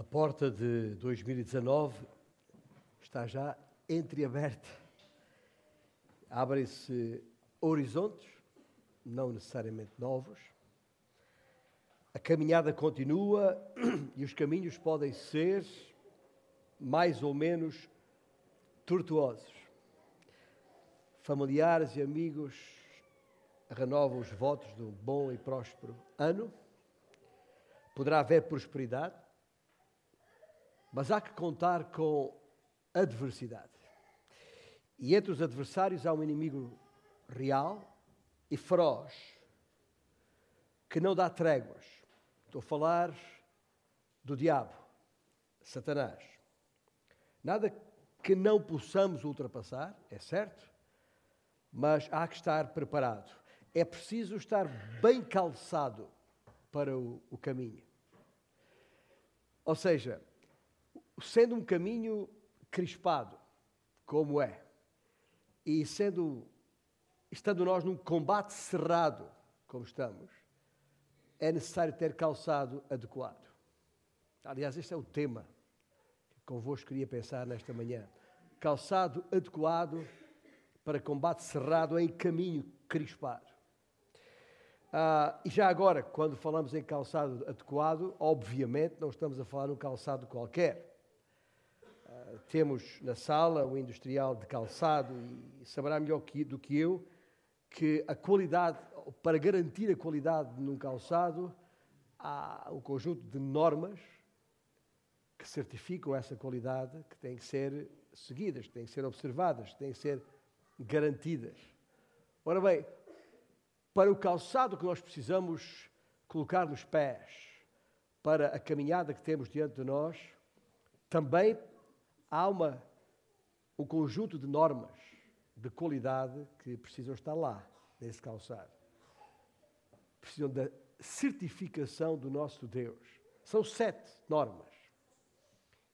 A porta de 2019 está já entreaberta. Abrem-se horizontes, não necessariamente novos. A caminhada continua e os caminhos podem ser mais ou menos tortuosos. Familiares e amigos renovam os votos de um bom e próspero ano. Poderá haver prosperidade, mas há que contar com adversidade. E entre os adversários há um inimigo real e feroz que não dá tréguas. Estou a falar do diabo, Satanás. Nada que não possamos ultrapassar, é certo, mas há que estar preparado. É preciso estar bem calçado para o, o caminho. Ou seja, sendo um caminho crispado, como é, e sendo, estando nós num combate cerrado, como estamos, é necessário ter calçado adequado. Aliás, este é o tema que convosco queria pensar nesta manhã. Calçado adequado para combate cerrado em caminho crispado. Ah, e já agora, quando falamos em calçado adequado, obviamente não estamos a falar num calçado qualquer temos na sala o industrial de calçado e saberá melhor do que eu que a qualidade, para garantir a qualidade num calçado, há um conjunto de normas que certificam essa qualidade que têm que ser seguidas, que têm que ser observadas, que têm que ser garantidas. Ora bem, para o calçado que nós precisamos colocar nos pés, para a caminhada que temos diante de nós, também há uma, um conjunto de normas de qualidade que precisam estar lá, nesse calçado. Precisam da certificação do nosso Deus. São sete normas.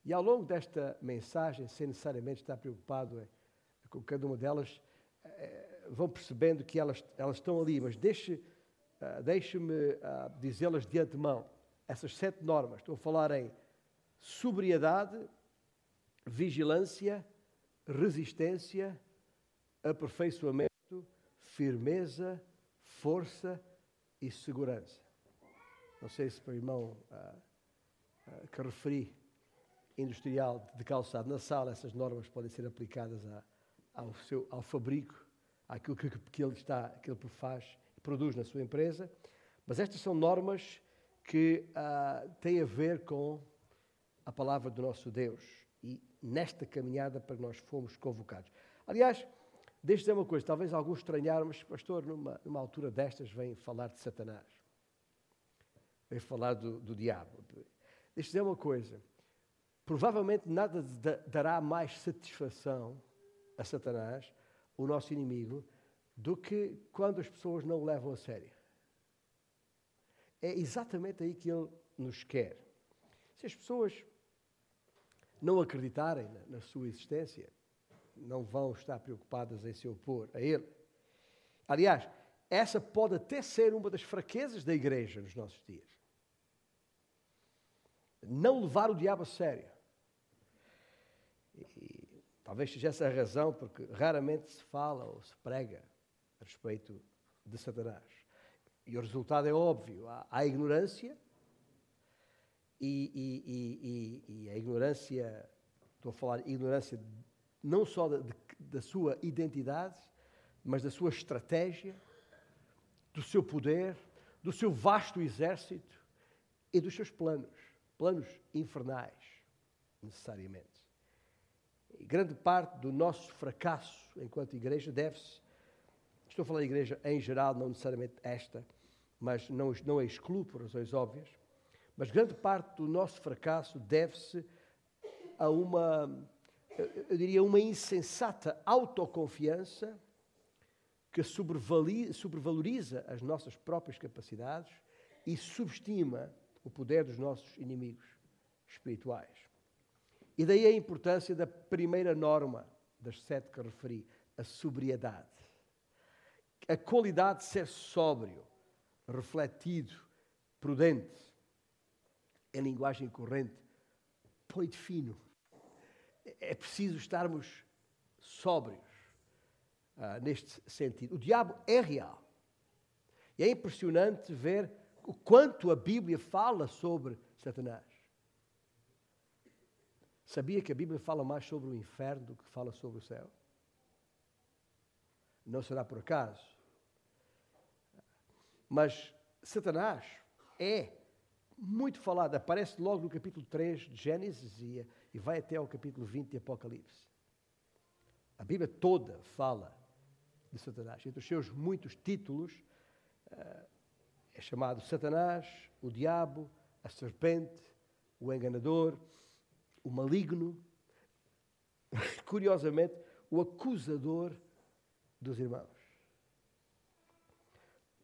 E ao longo desta mensagem, sem necessariamente estar preocupado é, com cada uma delas, é, vão percebendo que elas, elas estão ali, mas uh, deixe-me uh, dizê-las de antemão. Essas sete normas, estou a falar em sobriedade, vigilância, resistência, aperfeiçoamento, firmeza, força e segurança. Não sei se para o irmão ah, ah, que referi, industrial de calçado na sala, essas normas podem ser aplicadas a, ao, seu, ao fabrico, àquilo que, que, ele está, que ele faz e produz na sua empresa. Mas estas são normas que ah, têm a ver com a palavra do nosso Deus nesta caminhada para que nós fomos convocados. Aliás, deixe dizer uma coisa, talvez alguns estranharam, mas pastor, numa, numa altura destas vem falar de Satanás. Vem falar do, do diabo. Deixe dizer uma coisa, provavelmente nada dará mais satisfação a Satanás, o nosso inimigo, do que quando as pessoas não o levam a sério. É exatamente aí que ele nos quer. Se as pessoas não acreditarem na, na sua existência, não vão estar preocupadas em se opor a Ele. Aliás, essa pode até ser uma das fraquezas da igreja nos nossos dias. Não levar o diabo a sério. E, talvez seja essa a razão porque raramente se fala ou se prega a respeito de Satanás. E o resultado é óbvio: há, há ignorância e, e, e, a ignorância, estou a falar ignorância não só da, da sua identidade, mas da sua estratégia, do seu poder, do seu vasto exército e dos seus planos, planos infernais, necessariamente. E grande parte do nosso fracasso enquanto igreja deve-se, estou a falar de igreja em geral, não necessariamente esta, mas não, não a excluo por razões óbvias, mas grande parte do nosso fracasso deve-se a uma, eu diria, uma insensata autoconfiança que sobrevaloriza as nossas próprias capacidades e subestima o poder dos nossos inimigos espirituais. E daí a importância da primeira norma das sete que referi, a sobriedade. A qualidade de ser sóbrio, refletido, prudente, em linguagem corrente point fino. É preciso estarmos sóbrios uh, neste sentido. O diabo é real. E é impressionante ver o quanto a Bíblia fala sobre Satanás. Sabia que a Bíblia fala mais sobre o inferno do que fala sobre o céu? Não será por acaso. Mas Satanás é muito falado, aparece logo no capítulo 3 de Gênesis e, e vai até ao capítulo 20 de Apocalipse. A Bíblia toda fala de Satanás. Entre os seus muitos títulos, uh, é chamado Satanás, o diabo, a serpente, o enganador, o maligno, curiosamente, o acusador dos irmãos.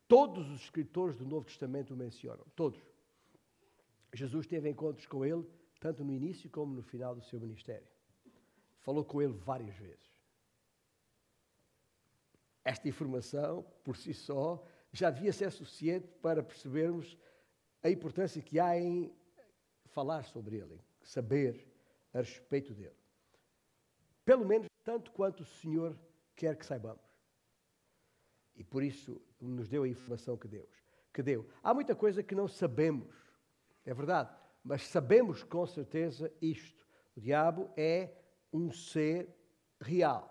Todos os escritores do Novo Testamento o mencionam, todos. Jesus teve encontros com ele, tanto no início como no final do seu ministério. Falou com ele várias vezes. Esta informação, por si só, já devia ser suficiente para percebermos a importância que há em falar sobre ele, saber a respeito dele. Pelo menos tanto quanto o Senhor quer que saibamos. E por isso nos deu a informação que Deus que deu. Há muita coisa que não sabemos, é verdade, mas sabemos com certeza isto. O diabo é um ser real.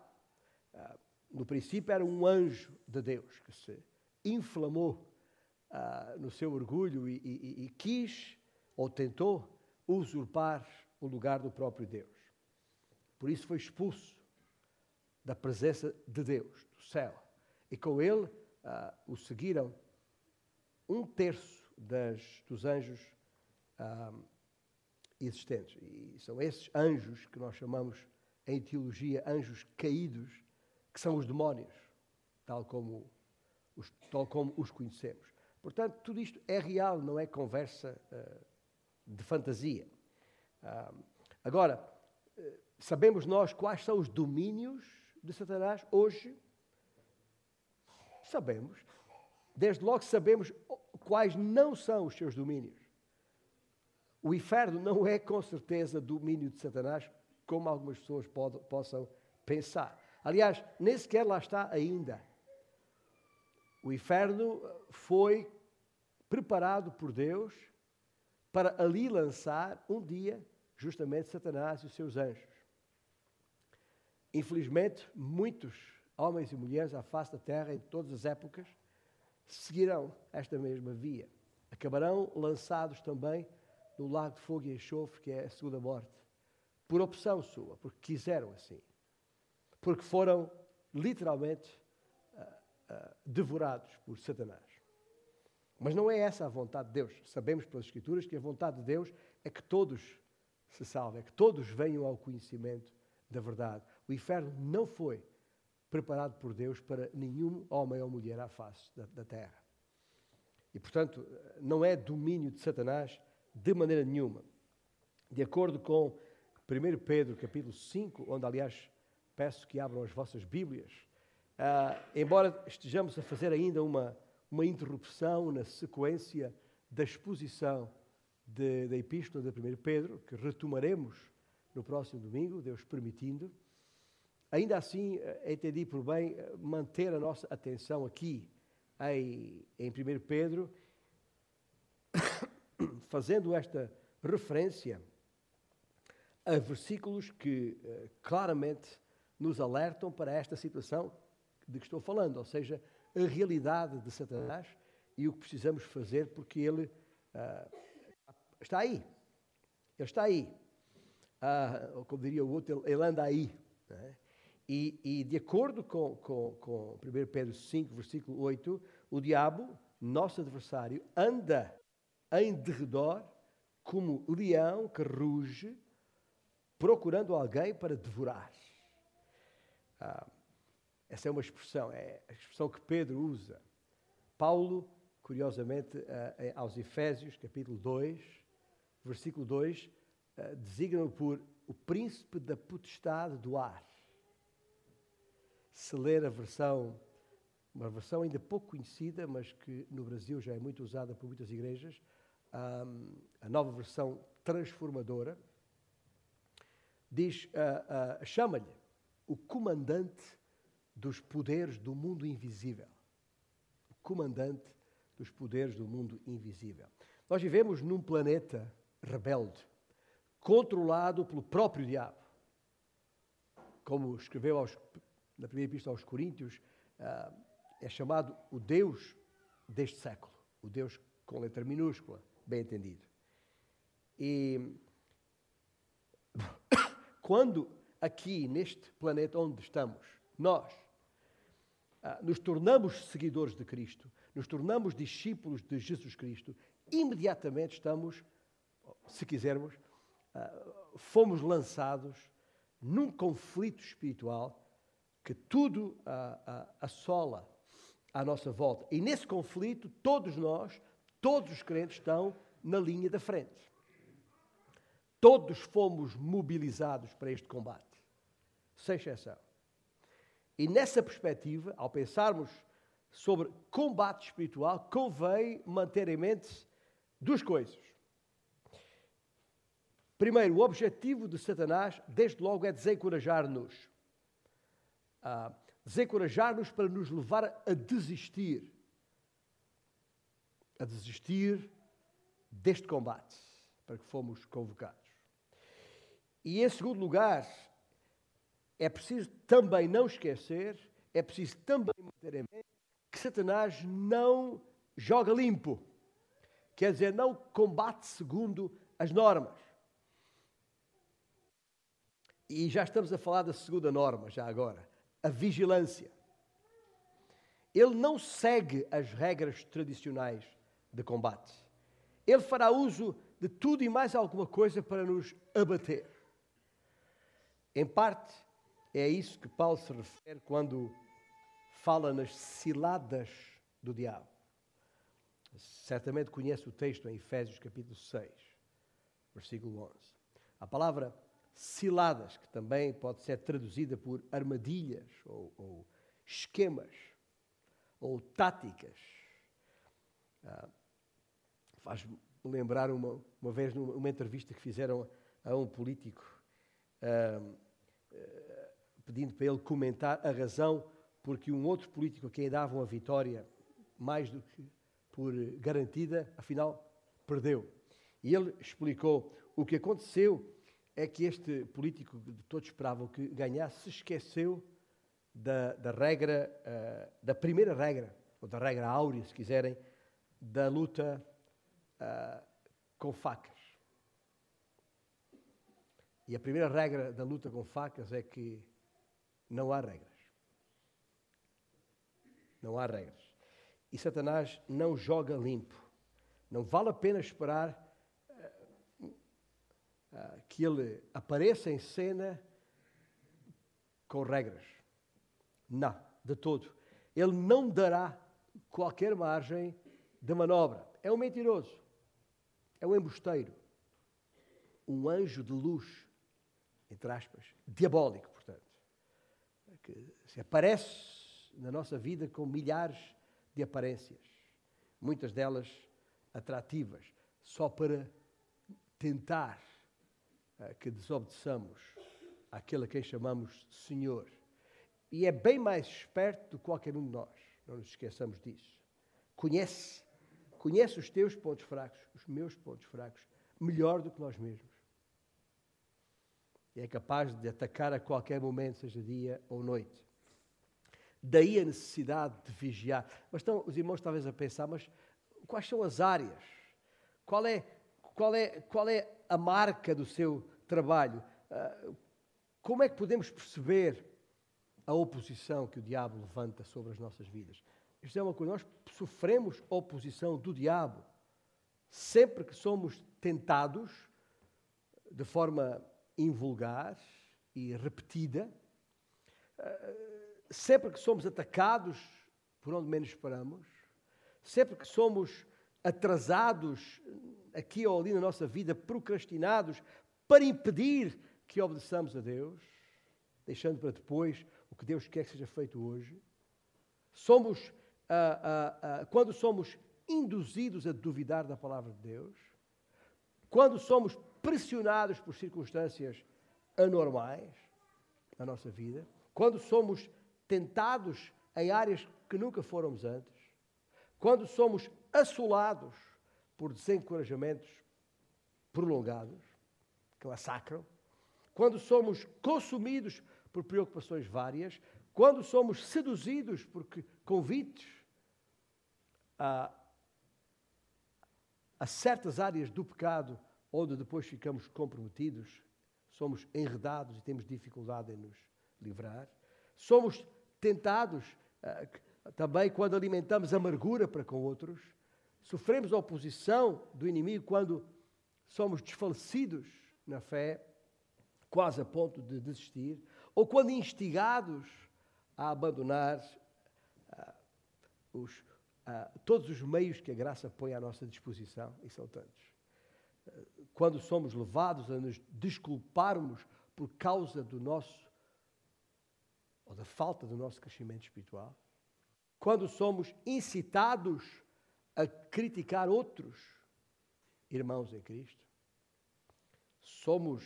Ah, no princípio era um anjo de Deus que se inflamou uh, no seu orgulho e, e, e quis ou tentou usurpar o lugar do próprio Deus. Por isso foi expulso da presença de Deus, do céu. E com ele uh, o seguiram um terço das, dos anjos existentes. E são esses anjos que nós chamamos em teologia anjos caídos, que são os demónios, tal como os, tal como os conhecemos. Portanto, tudo isto é real, não é conversa uh, de fantasia. Agora, uh, sabemos nós quais são os domínios de Satanás hoje? Sabemos. Desde logo sabemos quais não são os seus domínios. O inferno não é com certeza domínio de Satanás, como algumas pessoas pod- possam pensar. Aliás, nem sequer lá está ainda. O inferno foi preparado por Deus para ali lançar um dia justamente Satanás e os seus anjos. Infelizmente, muitos homens e mulheres à face da terra, em todas as épocas, seguirão esta mesma via. Acabarão lançados também no lago de fogo e enxofre, que é a segunda morte, por opção sua, porque quiseram assim. Porque foram literalmente uh, uh, devorados por Satanás. Mas não é essa a vontade de Deus. Sabemos pelas Escrituras que a vontade de Deus é que todos se salvem, é que todos venham ao conhecimento da verdade. O inferno não foi preparado por Deus para nenhum homem ou mulher à face da, da terra. E, portanto, não é domínio de Satanás de maneira nenhuma. De acordo com 1 Pedro, capítulo 5, onde, aliás, peço que abram as vossas Bíblias, uh, embora estejamos a fazer ainda uma, uma interrupção na sequência da exposição de, da Epístola de 1 Pedro, que retomaremos no próximo domingo, Deus permitindo, ainda assim entendi por bem manter a nossa atenção aqui em, em 1 Pedro, fazendo esta referência a versículos que uh, claramente nos alertam para esta situação de que estou falando, ou seja, a realidade de Satanás e o que precisamos fazer porque ele uh, está aí. Ele está aí. Uh, ou como diria o outro, ele anda aí. Né? E, e, de acordo com, com, com 1 Pedro 5, versículo 8, o diabo, nosso adversário, anda em derredor como leão que ruge, procurando alguém para devorar. Ah, essa é uma expressão, é a expressão que Pedro usa. Paulo, curiosamente, ah, aos Efésios, capítulo 2, versículo 2, ah, designa-o por o príncipe da potestade do ar. Se ler a versão, uma versão ainda pouco conhecida, mas que no Brasil já é muito usada por muitas igrejas, a nova versão transformadora, diz, uh, uh, chama-lhe o comandante dos poderes do mundo invisível. O comandante dos poderes do mundo invisível. Nós vivemos num planeta rebelde, controlado pelo próprio diabo. Como escreveu aos, na primeira epístola aos Coríntios, uh, é chamado o Deus deste século, o Deus com letra minúscula, bem entendido. E quando aqui, neste planeta onde estamos, nós ah, nos tornamos seguidores de Cristo, nos tornamos discípulos de Jesus Cristo, imediatamente estamos, se quisermos, ah, fomos lançados num conflito espiritual que tudo ah, assola à nossa volta. E nesse conflito, todos nós, todos os crentes estão na linha da frente. Todos fomos mobilizados para este combate, sem exceção. E nessa perspectiva, ao pensarmos sobre combate espiritual, convém manter em mente duas coisas. Primeiro, o objetivo de Satanás, desde logo, é desencorajar-nos. Ah, desencorajar-nos para nos levar a desistir. A desistir deste combate para que fomos convocados. E em segundo lugar, é preciso também não esquecer, é preciso também manter em mente que Satanás não joga limpo. Quer dizer, não combate segundo as normas. E já estamos a falar da segunda norma, já agora, a vigilância. Ele não segue as regras tradicionais de combate. Ele fará uso de tudo e mais alguma coisa para nos abater. Em parte, é a isso que Paulo se refere quando fala nas ciladas do diabo. Certamente conhece o texto em Efésios capítulo 6, versículo 11. A palavra ciladas, que também pode ser traduzida por armadilhas ou, ou esquemas ou táticas, ah, faz-me lembrar uma, uma vez numa entrevista que fizeram a um político. Ah, pedindo para ele comentar a razão porque um outro político a quem davam a vitória mais do que por garantida, afinal perdeu. E ele explicou o que aconteceu é que este político que todos esperavam que ganhasse se esqueceu da, da regra, uh, da primeira regra, ou da regra áurea, se quiserem, da luta uh, com facas. E a primeira regra da luta com facas é que não há regras. Não há regras. E Satanás não joga limpo. Não vale a pena esperar uh, uh, que ele apareça em cena com regras. Não, de todo. Ele não dará qualquer margem de manobra. É um mentiroso. É um embusteiro. Um anjo de luz, entre aspas, diabólico que se aparece na nossa vida com milhares de aparências, muitas delas atrativas, só para tentar uh, que desobedeçamos àquele a quem chamamos Senhor. E é bem mais esperto do que qualquer um de nós, não nos esqueçamos disso. Conhece, conhece os teus pontos fracos, os meus pontos fracos, melhor do que nós mesmos e é capaz de atacar a qualquer momento, seja dia ou noite. Daí a necessidade de vigiar. Mas estão os irmãos talvez a pensar, mas quais são as áreas? Qual é, qual é, qual é a marca do seu trabalho? Ah, como é que podemos perceber a oposição que o diabo levanta sobre as nossas vidas? Isto é uma coisa, nós sofremos oposição do diabo sempre que somos tentados de forma invulgar e repetida, eh, sempre que somos atacados por onde menos esperamos, sempre que somos atrasados aqui ou ali na nossa vida, procrastinados para impedir que obedeçamos a Deus, deixando para depois o que Deus quer que seja feito hoje. Somos, ah, ah, ah, quando somos induzidos a duvidar da palavra de Deus, quando somos pressionados por circunstâncias anormais na nossa vida, quando somos tentados em áreas que nunca fomos antes, quando somos assolados por desencorajamentos prolongados, que massacram, quando somos consumidos por preocupações várias, quando somos seduzidos por convites a, a certas áreas do pecado onde depois ficamos comprometidos, somos enredados e temos dificuldade em nos livrar. Somos tentados uh, também quando alimentamos amargura para com outros. Sofremos a oposição do inimigo quando somos desfalecidos na fé, quase a ponto de desistir, ou quando instigados a abandonar uh, os, uh, todos os meios que a graça põe à nossa disposição, e são tantos. Quando somos levados a nos desculparmos por causa do nosso ou da falta do nosso crescimento espiritual, quando somos incitados a criticar outros irmãos em Cristo, somos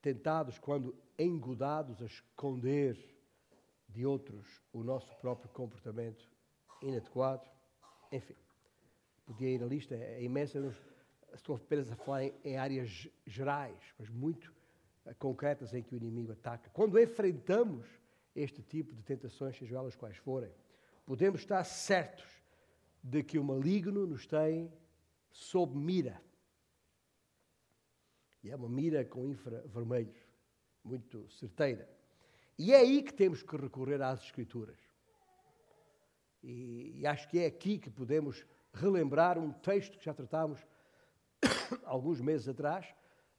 tentados quando engodados a esconder de outros o nosso próprio comportamento inadequado, enfim, podia ir a lista, é imensa, estou apenas a falar em, em áreas gerais, mas muito uh, concretas em que o inimigo ataca. Quando enfrentamos este tipo de tentações, sejam elas quais forem, podemos estar certos de que o maligno nos tem sob mira. E é uma mira com infravermelhos, muito certeira. E é aí que temos que recorrer às Escrituras. E, e acho que é aqui que podemos relembrar um texto que já tratámos alguns meses atrás,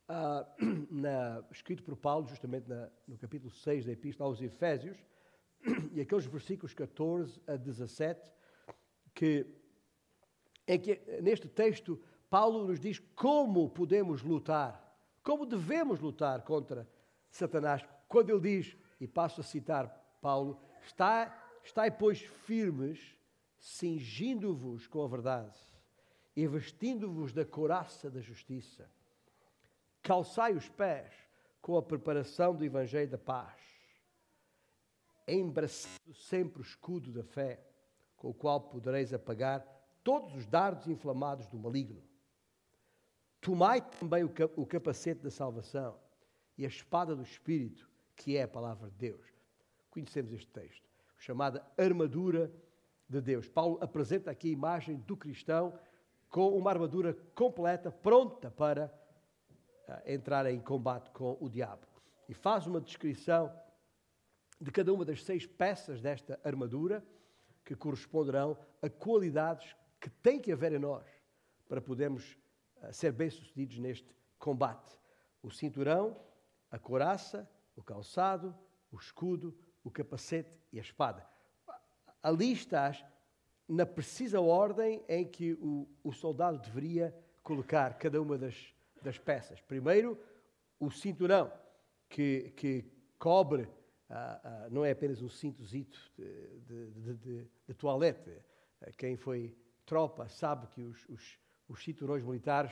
uh, na, escrito por Paulo, justamente na, no capítulo 6 da Epístola aos Efésios, e aqueles versículos 14 a 17, que, em que neste texto Paulo nos diz como podemos lutar, como devemos lutar contra Satanás, quando ele diz, e passo a citar Paulo, está, estai, pois, firmes, cingindo-vos com a verdade e vestindo-vos da couraça da justiça, calçai os pés com a preparação do Evangelho da paz, embraçando sempre o escudo da fé, com o qual podereis apagar todos os dardos inflamados do maligno. Tomai também o capacete da salvação e a espada do Espírito, que é a palavra de Deus. Conhecemos este texto, chamada armadura de Deus. Paulo apresenta aqui a imagem do cristão com uma armadura completa, pronta para uh, entrar em combate com o diabo. E faz uma descrição de cada uma das seis peças desta armadura, que corresponderão a qualidades que tem que haver em nós para podermos uh, ser bem-sucedidos neste combate: o cinturão, a couraça, o calçado, o escudo, o capacete e a espada. Ali estás na precisa ordem em que o, o soldado deveria colocar cada uma das, das peças. Primeiro, o cinturão, que, que cobre, ah, ah, não é apenas um cintozito de, de, de, de, toalete. Quem foi tropa sabe que os, os, os cinturões militares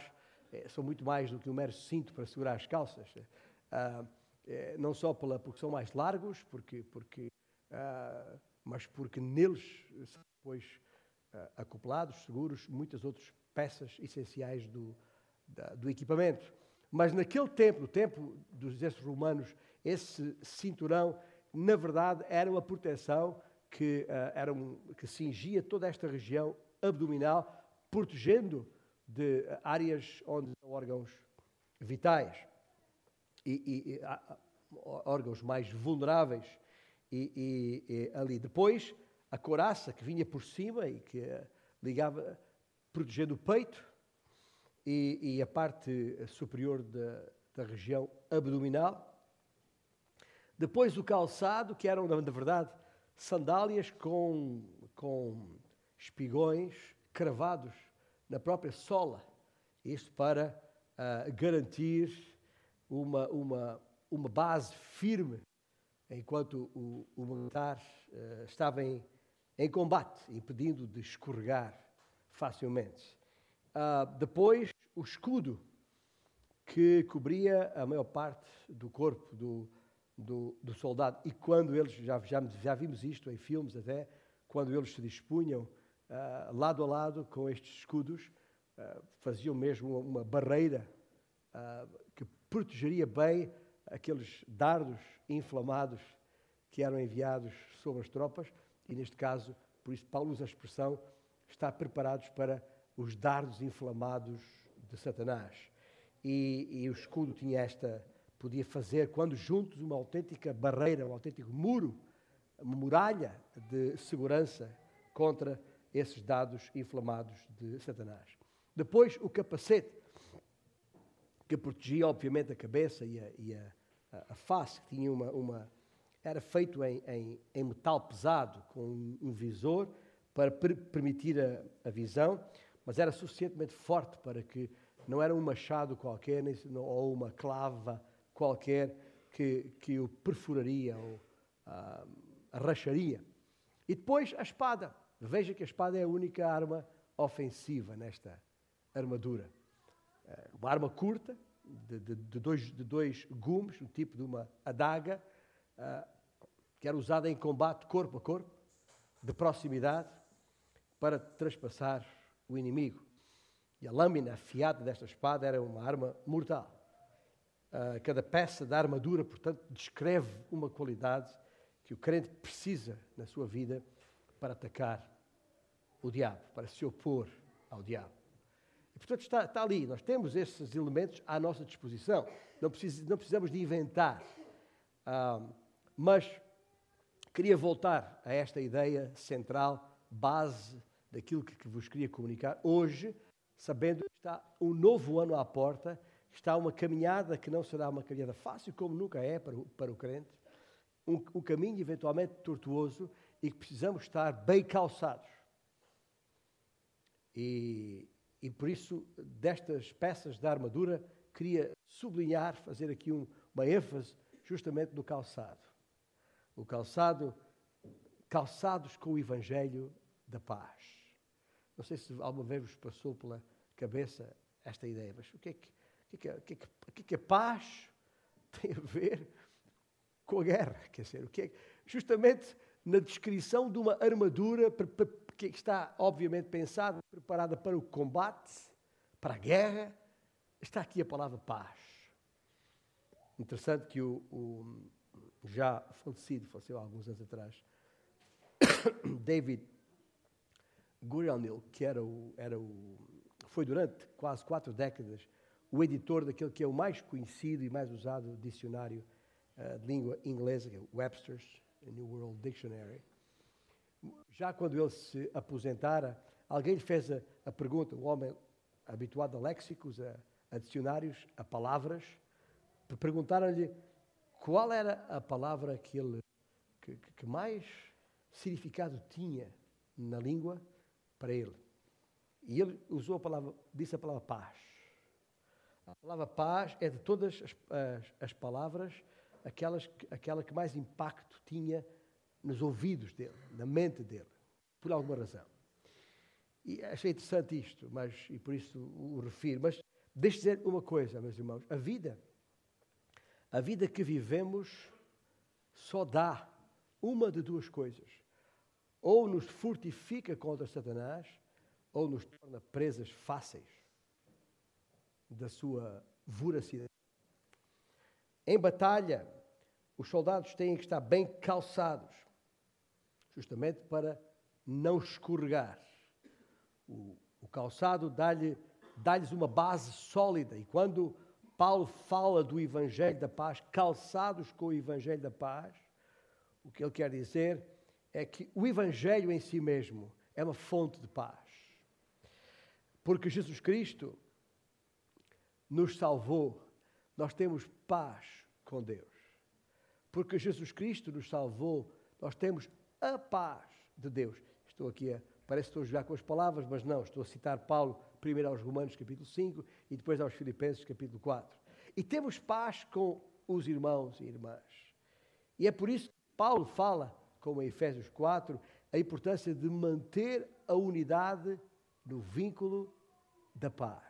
eh, são muito mais do que um mero cinto para segurar as calças. Ah, eh, não só pela, porque são mais largos, porque, porque, ah, mas porque neles depois uh, acoplados, seguros, muitas outras peças essenciais do, da, do equipamento. Mas naquele tempo, no tempo dos exércitos romanos, esse cinturão, na verdade, era uma proteção que, uh, era um, que cingia toda esta região abdominal, protegendo de áreas onde há órgãos vitais e, e, e órgãos mais vulneráveis e, e, ali. Depois, a coraça que vinha por cima e que ligava, protegendo o peito e, e a parte superior da, da, região abdominal. Depois o calçado, que eram, na verdade, sandálias com, com espigões cravados na própria sola. Isto para uh, garantir uma, uma, uma base firme enquanto o, o militar uh, estava em, em combate, impedindo de escorregar facilmente. Uh, depois, o escudo, que cobria a maior parte do corpo do, do, do soldado. E quando eles, já, já, já, vimos isto em filmes até, quando eles se dispunham uh, lado a lado com estes escudos, uh, faziam mesmo uma, uma barreira que protegeria bem aqueles dardos inflamados que eram enviados sobre as tropas, e neste caso, por isso Paulo usa a expressão, está preparados para os dardos inflamados de Satanás. E, e o escudo tinha esta, podia fazer, quando juntos, uma autêntica barreira, um autêntico muro, uma muralha de segurança contra esses dados inflamados de Satanás. Depois, o capacete, que protegia, obviamente, a cabeça e a, e a, a face, que tinha uma, uma era feito em, em, em, metal pesado, com um, visor, para per permitir a, a, visão, mas era suficientemente forte para que não era um machado qualquer ou uma clava qualquer que, que o perfuraria ou ah, arracharia. E depois a espada. Veja que a espada é a única arma ofensiva nesta armadura. É uma arma curta, de, de, de, dois, de dois gumes, um tipo de uma adaga, uh, que era usada em combate corpo a corpo, de proximidade, para traspassar o inimigo. E a lâmina afiada desta espada era uma arma mortal. Uh, cada peça da armadura, portanto, descreve uma qualidade que o crente precisa na sua vida para atacar o diabo, para se opor ao diabo. E, portanto, está, está ali. Nós temos esses elementos à nossa disposição. Não, não precisamos de inventar. Mas queria voltar a esta ideia central, base daquilo que, que vos queria comunicar hoje, sabendo que está um novo ano à porta, está uma caminhada que não será uma caminhada fácil, como nunca é para o, para o crente, um, um caminho eventualmente tortuoso e que precisamos estar bem calçados. E, e por isso, destas peças da armadura, queria sublinhar, fazer aqui um, uma ênfase justamente no calçado. O calçado, calçados com o Evangelho da paz. Não sei se alguma vez vos passou pela cabeça esta ideia, mas o que é que, o que, é que, o que, é que a paz tem a ver com a guerra? Quer dizer, o que é, justamente na descrição de uma armadura que está, obviamente, pensada, preparada para o combate, para a guerra, está aqui a palavra paz. Interessante que o, o já falecido, faleceu há alguns anos atrás, David Gurianil, que era o, era o, foi durante quase quatro décadas o editor daquele que é o mais conhecido e mais usado dicionário uh, de língua inglesa, que é o Webster's New World Dictionary já quando ele se aposentara, alguém lhe fez a, a pergunta, um homem habituado a léxicos, a, a dicionários, a palavras, perguntaram-lhe qual era a palavra que ele que, que mais significado tinha na língua para ele. E ele usou a palavra, disse a palavra paz. A palavra paz é de todas as, as, as palavras aquelas, aquela que mais impacto tinha nos ouvidos dele, na mente dele, por alguma razão. E achei interessante isto, mas, e por isso o refiro. Mas deixe dizer uma coisa, meus irmãos: a vida, a vida que vivemos, só dá uma de duas coisas. Ou nos fortifica contra Satanás, ou nos torna presas fáceis da sua voracidade. Em batalha, os soldados têm que estar bem calçados, justamente para não escorregar. O, o calçado dá-lhes dá uma base sólida. E quando Paulo fala do Evangelho da paz, calçados com o Evangelho da paz, o que ele quer dizer é que o Evangelho em si mesmo é uma fonte de paz. Porque Jesus Cristo nos salvou, nós temos paz com Deus. Porque Jesus Cristo nos salvou, nós temos a paz de Deus. Estou aqui a, parece que estou a jogar com as palavras, mas não, estou a citar Paulo, primeiro aos Romanos, capítulo 5, e depois aos Filipenses, capítulo 4. E temos paz com os irmãos e irmãs. E é por isso que Paulo fala, como em Efésios 4, a importância de manter a unidade no vínculo da paz.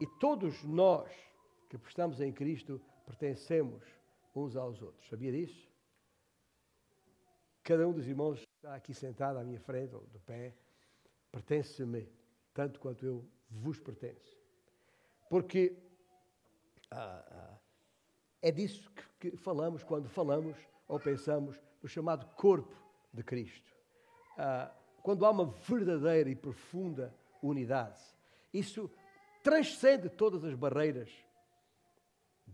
E todos nós que estamos em Cristo pertencemos uns aos outros. Sabia disso? Cada um dos irmãos está aqui sentado à minha frente, ou de pé, pertence-me, tanto quanto eu vos pertenço. Porque ah, ah, é disso que, que falamos quando falamos ou pensamos no chamado corpo de Cristo. Ah, quando há uma verdadeira e profunda unidade, isso transcende todas as barreiras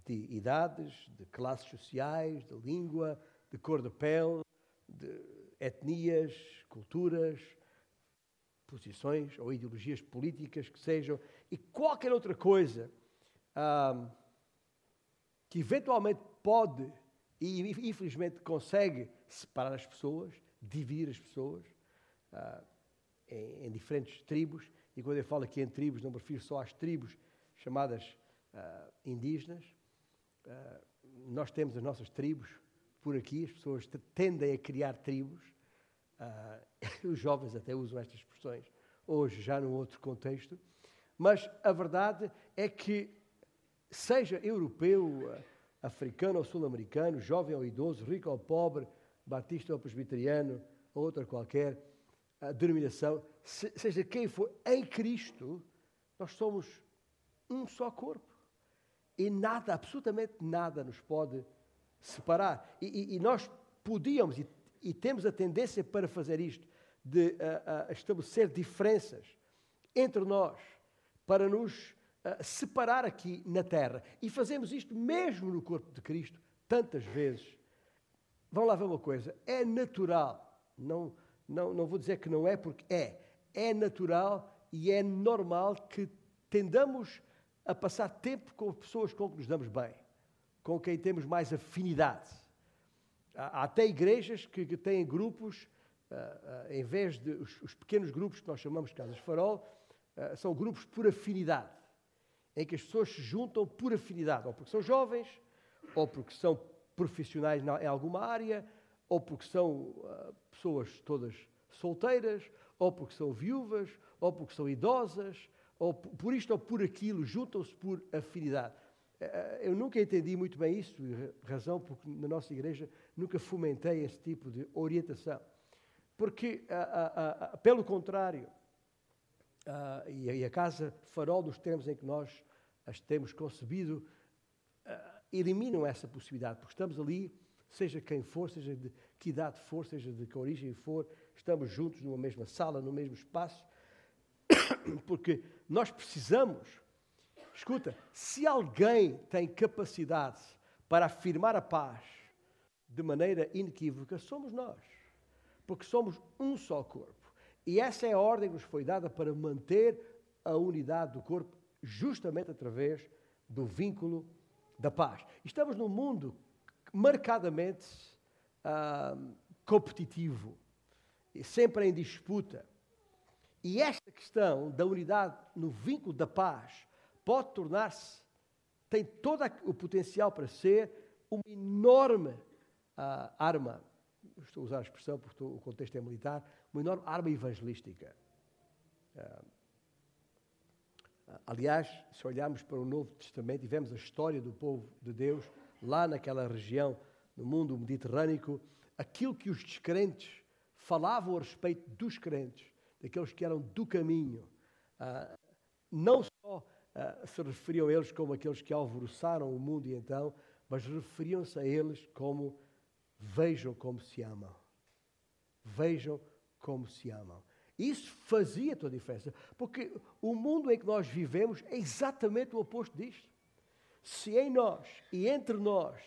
de idades, de classes sociais, de língua, de cor de pele, etnias, culturas, posições ou ideologias políticas que sejam, e qualquer outra coisa que eventualmente pode e infelizmente consegue separar as pessoas, dividir as pessoas ah, em, em, diferentes tribos. E quando eu falo aqui em tribos, não me refiro só às tribos chamadas ah, indígenas. Ah, nós temos as nossas tribos por aqui, as pessoas tendem a criar tribos. os jovens até usam estas expressões, hoje já num outro contexto. Mas a verdade é que, seja europeu, africano ou sul-americano, jovem ou idoso, rico ou pobre, batista ou presbiteriano, ou outra qualquer a denominação, seja quem for, em Cristo, nós somos um só corpo. E nada, absolutamente nada, nos pode separar. E, e, e nós podíamos, e, e, temos a tendência para fazer isto, de uh, uh, estabelecer diferenças entre nós, para nos separar aqui na terra. E fazemos isto mesmo no corpo de Cristo, tantas vezes. Vão lá ver uma coisa: é natural, não, não, não vou dizer que não é, porque é. É natural e é normal que tendamos a passar tempo com pessoas com que nos damos bem, com quem temos mais afinidade. Há até igrejas que, que têm grupos, uh, uh, em vez de os, os, pequenos grupos que nós chamamos de casas farol, uh, são grupos por afinidade em que as pessoas se juntam por afinidade, ou porque são jovens, ou porque são profissionais em alguma área, ou porque são pessoas todas solteiras, ou porque são viúvas, ou porque são idosas, ou por isto ou por aquilo, juntam-se por afinidade. Uh, eu nunca entendi muito bem isso, razão porque na nossa igreja nunca fomentei esse tipo de orientação. Porque, uh, pelo contrário, e, a, a, casa farol dos termos em que nós as temos concebido uh, eliminam essa possibilidade, porque estamos ali, seja quem for, seja de que idade for, seja de que origem for, estamos juntos numa mesma sala, no mesmo espaço, porque nós precisamos. Escuta, se alguém tem capacidade para afirmar a paz de maneira inequívoca, somos nós, porque somos um só corpo. E essa é a ordem que nos foi dada para manter a unidade do corpo, justamente através do vínculo da paz. Estamos num mundo marcadamente ah, competitivo, sempre em disputa. E esta questão da unidade no vínculo da paz pode tornar-se, tem todo o potencial para ser uma enorme uh, arma, estou a usar a expressão porque o contexto é militar, uma enorme arma evangelística. Ah, aliás, se olharmos para o Novo Testamento e vemos a história do povo de Deus lá naquela região, no mundo mediterrâneo, aquilo que os descrentes falavam a respeito dos crentes, daqueles que eram do caminho, ah, não só ah, se referiam a eles como aqueles que alvoroçaram o mundo e então, mas referiam-se a eles como vejam como se amam. Vejam como se amam. Isso fazia toda a diferença, porque o mundo em que nós vivemos é exatamente o oposto disto. Se em nós e entre nós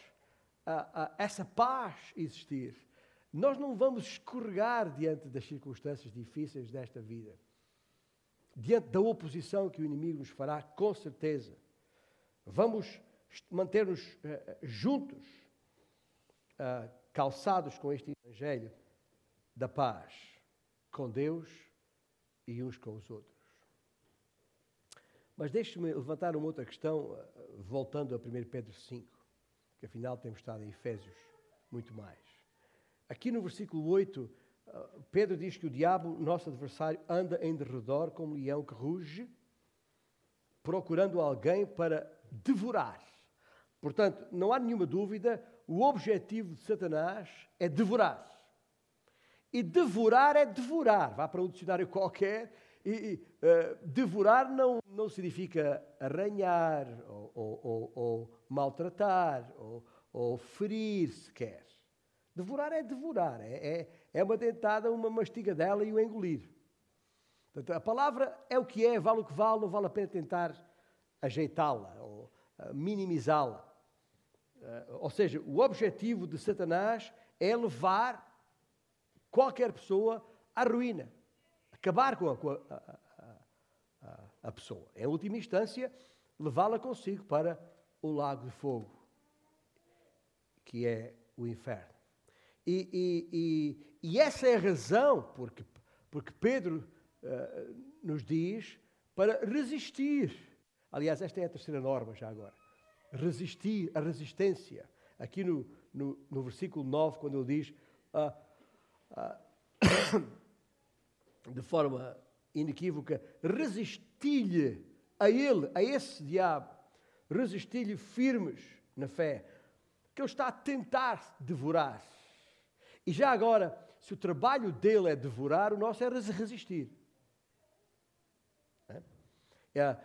essa paz existir, nós não vamos escorregar diante das circunstâncias difíceis desta vida, diante da oposição que o inimigo nos fará, com certeza. Vamos manter-nos uh, juntos, uh, calçados com este Evangelho da paz com Deus e uns com os outros. Mas deixe-me levantar uma outra questão, eh, voltando a 1 Pedro 5, que afinal temos estado em Efésios muito mais. Aqui no versículo 8, eh, Pedro diz que o diabo, nosso adversário, anda em derredor como um leão que ruge, procurando alguém para devorar. Portanto, não há nenhuma dúvida, o objetivo de Satanás é devorar. E devorar é devorar. Vá para um dicionário qualquer e, e uh, devorar não, não significa arranhar ou, ou, ou, ou maltratar ou, ferir sequer. Devorar é devorar, é, é, é uma dentada, uma mastigadela e o engolir. Portanto, a palavra é o que é, vale o que vale, não vale a pena tentar ajeitá-la ou uh, minimizá-la. Uh, ou seja, o objetivo de Satanás é levar qualquer pessoa à ruína, acabar com a, a, a, a pessoa. Em última instância, levá-la consigo para o lago de fogo, que é o inferno. E, e, e, e essa é a razão porque, porque Pedro uh, nos diz para resistir. Aliás, esta é a terceira norma já agora. Resistir, a resistência. Aqui no, no, no versículo 9, quando ele diz. Uh, de forma inequívoca, resisti-lhe a ele, a esse diabo, resisti-lhe firmes na fé, que ele está a tentar devorar. E já agora, se o trabalho dele é devorar, o nosso é resistir. É, é, é,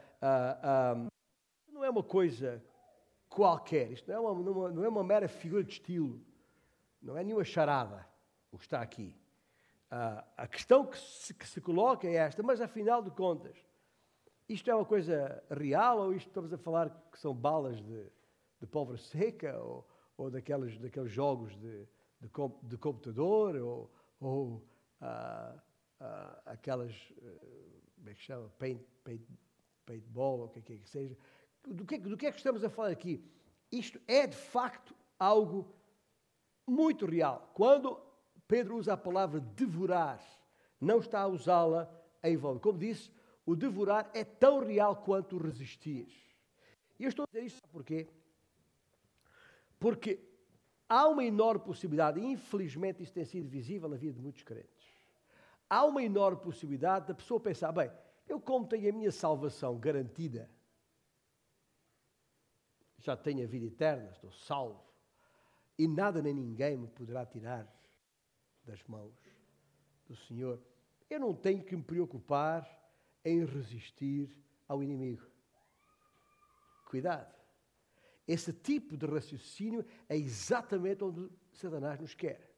não é uma coisa qualquer, isto não é uma, não é uma mera figura de estilo, não é nenhuma charada o que está aqui. Uh, a questão que se, que se, coloca é esta, mas afinal de contas, isto é uma coisa real ou isto estamos a falar que são balas de, de pólvora seca ou, ou daqueles, daqueles jogos de, de, de computador ou, ou uh, uh, aquelas, como é que chama, paint, paint, paintball ou o que é que seja. Do que, do que é que estamos a falar aqui? Isto é de facto algo muito real. Quando Pedro usa a palavra devorar, não está a usá-la em vão. Como disse, o devorar é tão real quanto resistir. E eu estou a dizer isto porquê? Porque há uma enorme possibilidade, e infelizmente isso tem sido visível na vida de muitos crentes. Há uma enorme possibilidade da pessoa pensar: bem, eu, como tenho a minha salvação garantida, já tenho a vida eterna, estou salvo, e nada nem ninguém me poderá tirar das mãos do Senhor. Eu não tenho que me preocupar em resistir ao inimigo. Cuidado. Esse tipo de raciocínio é exatamente onde Satanás nos quer.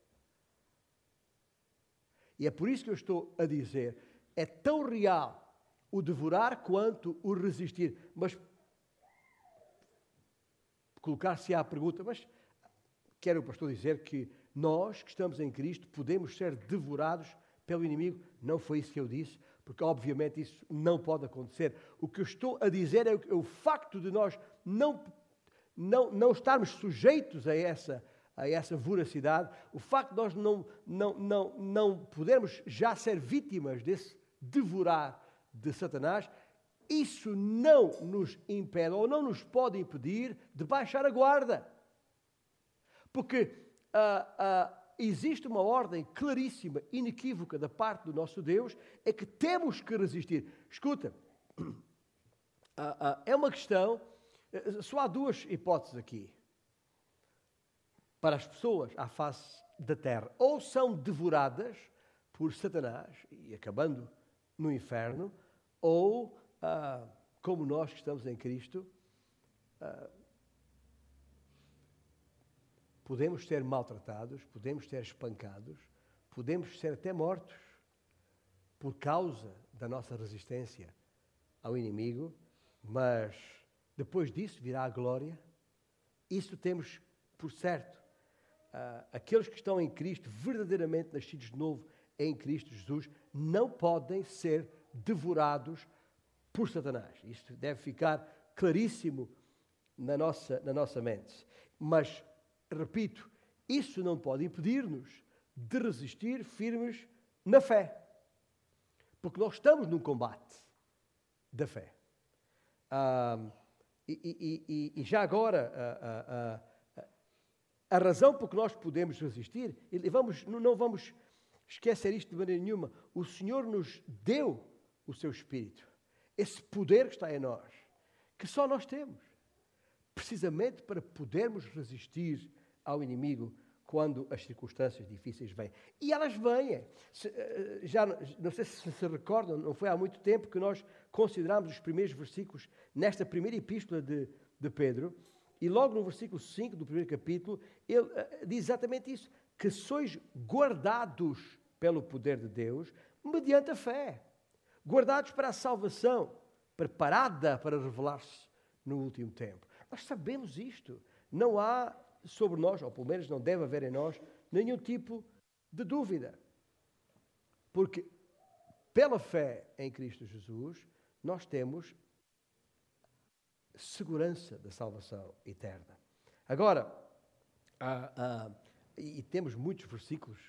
E é por isso que eu estou a dizer: é tão real o devorar quanto o resistir. Mas colocar-se à pergunta, mas quero o pastor dizer que nós que estamos em Cristo podemos ser devorados pelo inimigo. Não foi isso que eu disse, porque obviamente isso não pode acontecer. O que eu estou a dizer é o, é facto de nós não, não, não estarmos sujeitos a essa, a essa voracidade, o facto de nós não, não, não, não podermos já ser vítimas desse devorar de Satanás, isso não nos impede ou não nos pode impedir de baixar a guarda. Porque uh, uh, existe uma ordem claríssima, inequívoca da parte do nosso Deus, é que temos que resistir. Escuta, uh, é uma questão, só há duas hipóteses aqui para as pessoas à face da terra. Ou são devoradas por Satanás e acabando no inferno, ou, como nós que estamos em Cristo, podemos ser maltratados, podemos ser espancados, podemos ser até mortos por causa da nossa resistência ao inimigo, mas depois disso virá a glória. Isso temos por certo. Uh, aqueles que estão em Cristo, verdadeiramente nascidos de novo em Cristo Jesus, não podem ser devorados por Satanás. Isto deve ficar claríssimo na nossa, na nossa mente. Mas repito, isso não pode impedir-nos de resistir firmes na fé. Porque nós estamos num combate da fé. Ah, e, e, e, já agora, a, a, a, a razão por que nós podemos resistir, e vamos, não vamos esquecer isto de maneira nenhuma, o Senhor nos deu o seu Espírito, esse poder que está em nós. que só nós temos, precisamente para podermos resistir ao inimigo quando as circunstâncias difíceis vêm. E elas vêm. Eh, já, não sei se se recordam, não foi há muito tempo que nós consideramos os primeiros versículos nesta primeira epístola de, de Pedro, e logo no versículo 5 do primeiro capítulo, ele eh, diz exatamente isso: que sois guardados pelo poder de Deus mediante a fé. Guardados para a salvação, preparada para revelar-se no último tempo. Nós sabemos isto. Não há sobre nós, ou pelo menos não deve haver em nós, nenhum tipo de dúvida. Porque pela fé em Cristo Jesus, nós temos segurança da salvação eterna. Agora, ah, ah, e temos muitos versículos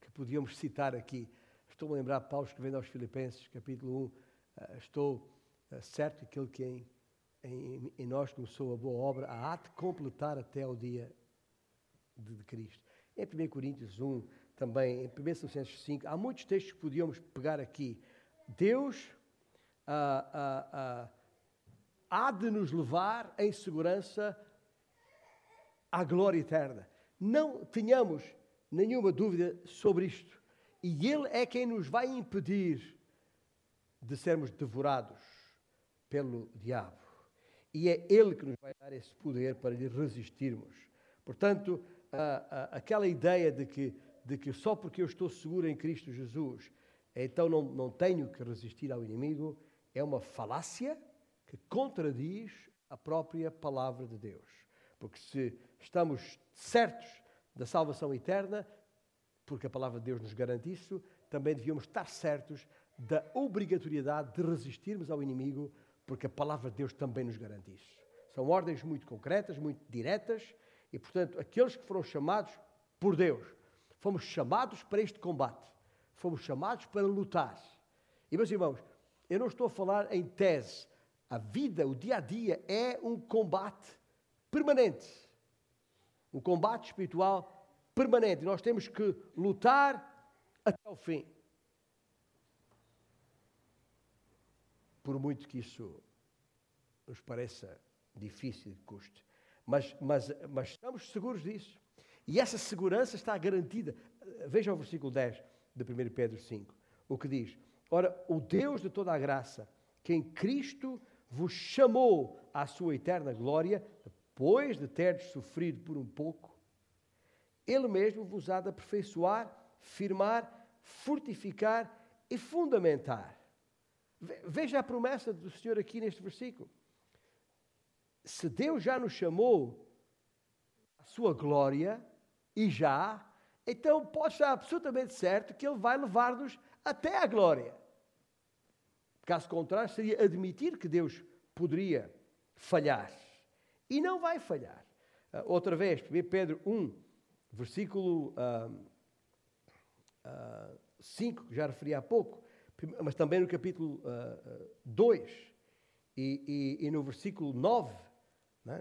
que podíamos citar aqui. Estou a lembrar Paulo escrevendo aos Filipenses, capítulo 1. Ah, estou ah, certo que aquele que em, em, em, nós começou a boa obra há de completar até o dia de, de Cristo. Em 1 Coríntios 1, também em 1 Tessalonicenses 5, há muitos textos que podíamos pegar aqui. Deus ah, ah, ah, há de nos levar em segurança à glória eterna. Não tenhamos nenhuma dúvida sobre isto. E Ele é quem nos vai impedir de sermos devorados pelo diabo. E é Ele que nos vai dar esse poder para lhe resistirmos. Portanto, a, a, aquela ideia de que, de que só porque eu estou seguro em Cristo Jesus, então não, não tenho que resistir ao inimigo, é uma falácia que contradiz a própria palavra de Deus. Porque se estamos certos da salvação eterna, porque a palavra de Deus nos garante isso, também devíamos estar certos da obrigatoriedade de resistirmos ao inimigo, porque a palavra de Deus também nos garante isso. São ordens muito concretas, muito diretas, e portanto, aqueles que foram chamados por Deus, fomos chamados para este combate, fomos chamados para lutar. E meus irmãos, eu não estou a falar em tese, a vida, o dia a dia é um combate permanente um combate espiritual permanente. Nós temos que lutar até o fim. Por muito que isso nos pareça difícil e custe. Mas, mas, mas estamos seguros disso. E essa segurança está garantida. Veja o versículo 10 de 1 Pedro 5, o que diz: Ora, o Deus de toda a graça, que em Cristo vos chamou à sua eterna glória, depois de teres sofrido por um pouco, Ele mesmo vos há de aperfeiçoar, firmar, fortificar e fundamentar. Veja a promessa do Senhor aqui neste versículo. Se Deus já nos chamou à sua glória, e já, então pode estar absolutamente certo que Ele vai levar-nos até à glória. Caso contrário, seria admitir que Deus poderia falhar. E não vai falhar. Uh, outra vez, 1 Pedro 1, versículo uh, uh, 5, que já referi há pouco, mas também no capítulo uh, 2 e, e, e, no versículo 9, né,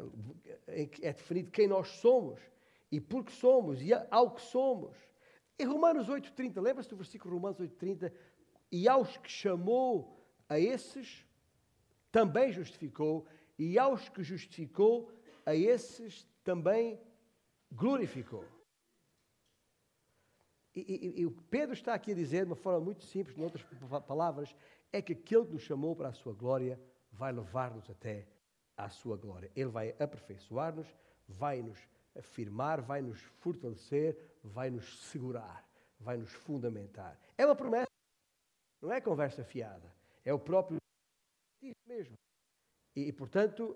em que é definido quem nós somos e por que somos e ao que somos. Em Romanos 8,30, lembra-se do versículo Romanos 8,30? E aos que chamou a esses, também justificou, e aos que justificou, a esses também glorificou. E, o que Pedro está aqui a dizer, de uma forma muito simples, em outras palavras, é que aquele que nos chamou para a sua glória vai levar-nos até à sua glória. Ele vai aperfeiçoar-nos, vai nos afirmar, vai nos fortalecer, vai nos segurar, vai nos fundamentar. É uma promessa, não é conversa fiada, é o próprio mesmo. E, portanto,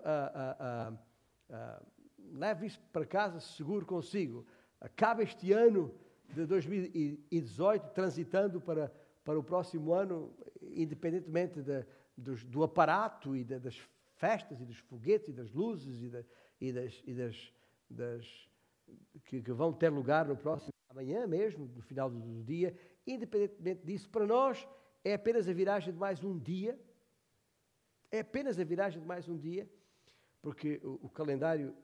leve isso para casa seguro consigo. Acaba este ano de 2018 transitando para, para o próximo ano, independentemente de, do, aparato e das festas e dos foguetes e das luzes e, e das, e das, das que, que, vão ter lugar no próximo amanhã mesmo, no final do, do dia, independentemente disso, para nós é apenas a viragem de mais um dia é apenas a viragem de mais um dia, porque o, o calendário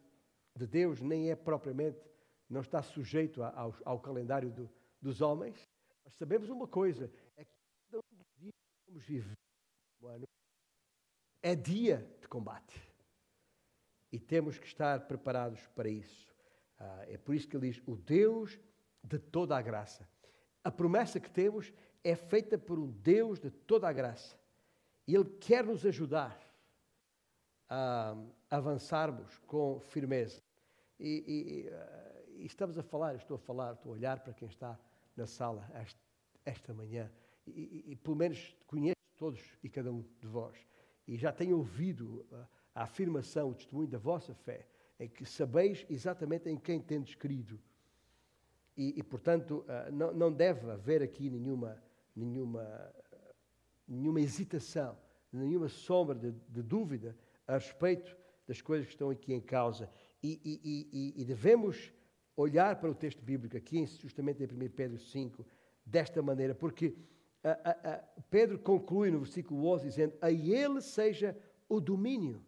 de Deus nem é propriamente, não está sujeito a, ao, ao, calendário do, dos homens. Mas sabemos uma coisa, é que cada um dos dias que vamos viver no ano é dia de combate. E temos que estar preparados para isso. Ah, é por isso que ele diz: o Deus de toda a graça. A promessa que temos é feita por um Deus de toda a graça. E Ele quer nos ajudar a avançarmos com firmeza. E, e, ah, e, estamos a falar, estou a falar, estou a olhar para quem está na sala esta, manhã. E, e, pelo menos conheço todos e cada um de vós. E já tenho ouvido a, a afirmação, o testemunho da vossa fé, em que sabeis exatamente em quem tendes crido. E, e portanto, uh, não, não, deve haver aqui nenhuma, nenhuma, nenhuma hesitação, nenhuma sombra de, de, dúvida a respeito das coisas que estão aqui em causa. E, e, e devemos olhar para o texto bíblico aqui, justamente em 1 Pedro 5, desta maneira, porque a, a, a Pedro conclui no versículo 11 dizendo: A ele seja o domínio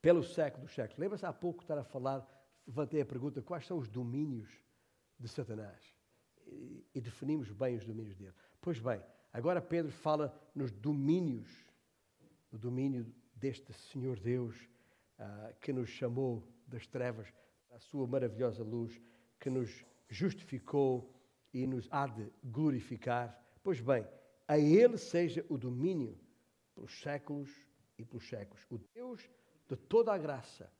pelo século dos séculos. Lembra-se há pouco estar a falar, levantei a pergunta: quais são os domínios de Satanás? E, e definimos bem os domínios dele. Pois bem, agora Pedro fala nos domínios, o domínio deste Senhor Deus uh, que nos chamou das trevas à sua maravilhosa luz, que nos justificou e nos há de glorificar. Pois bem, a Ele seja o domínio pelos séculos e pelos séculos. O Deus de toda a graça,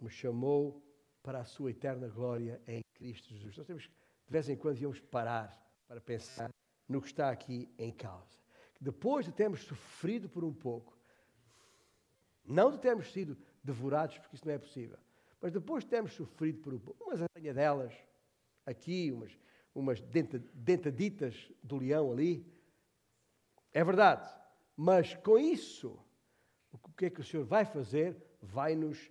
nos chamou para a sua eterna glória em Cristo Jesus. Nós temos, de vez em quando, íamos parar para pensar no que está aqui em causa. Depois de termos sofrido por um pouco, não de termos sido devorados, porque isso não é possível, mas depois de termos sofrido por um umas delas aqui, umas, umas dentaditas do leão ali, é verdade, mas com isso o que é que o Senhor vai fazer? Vai nos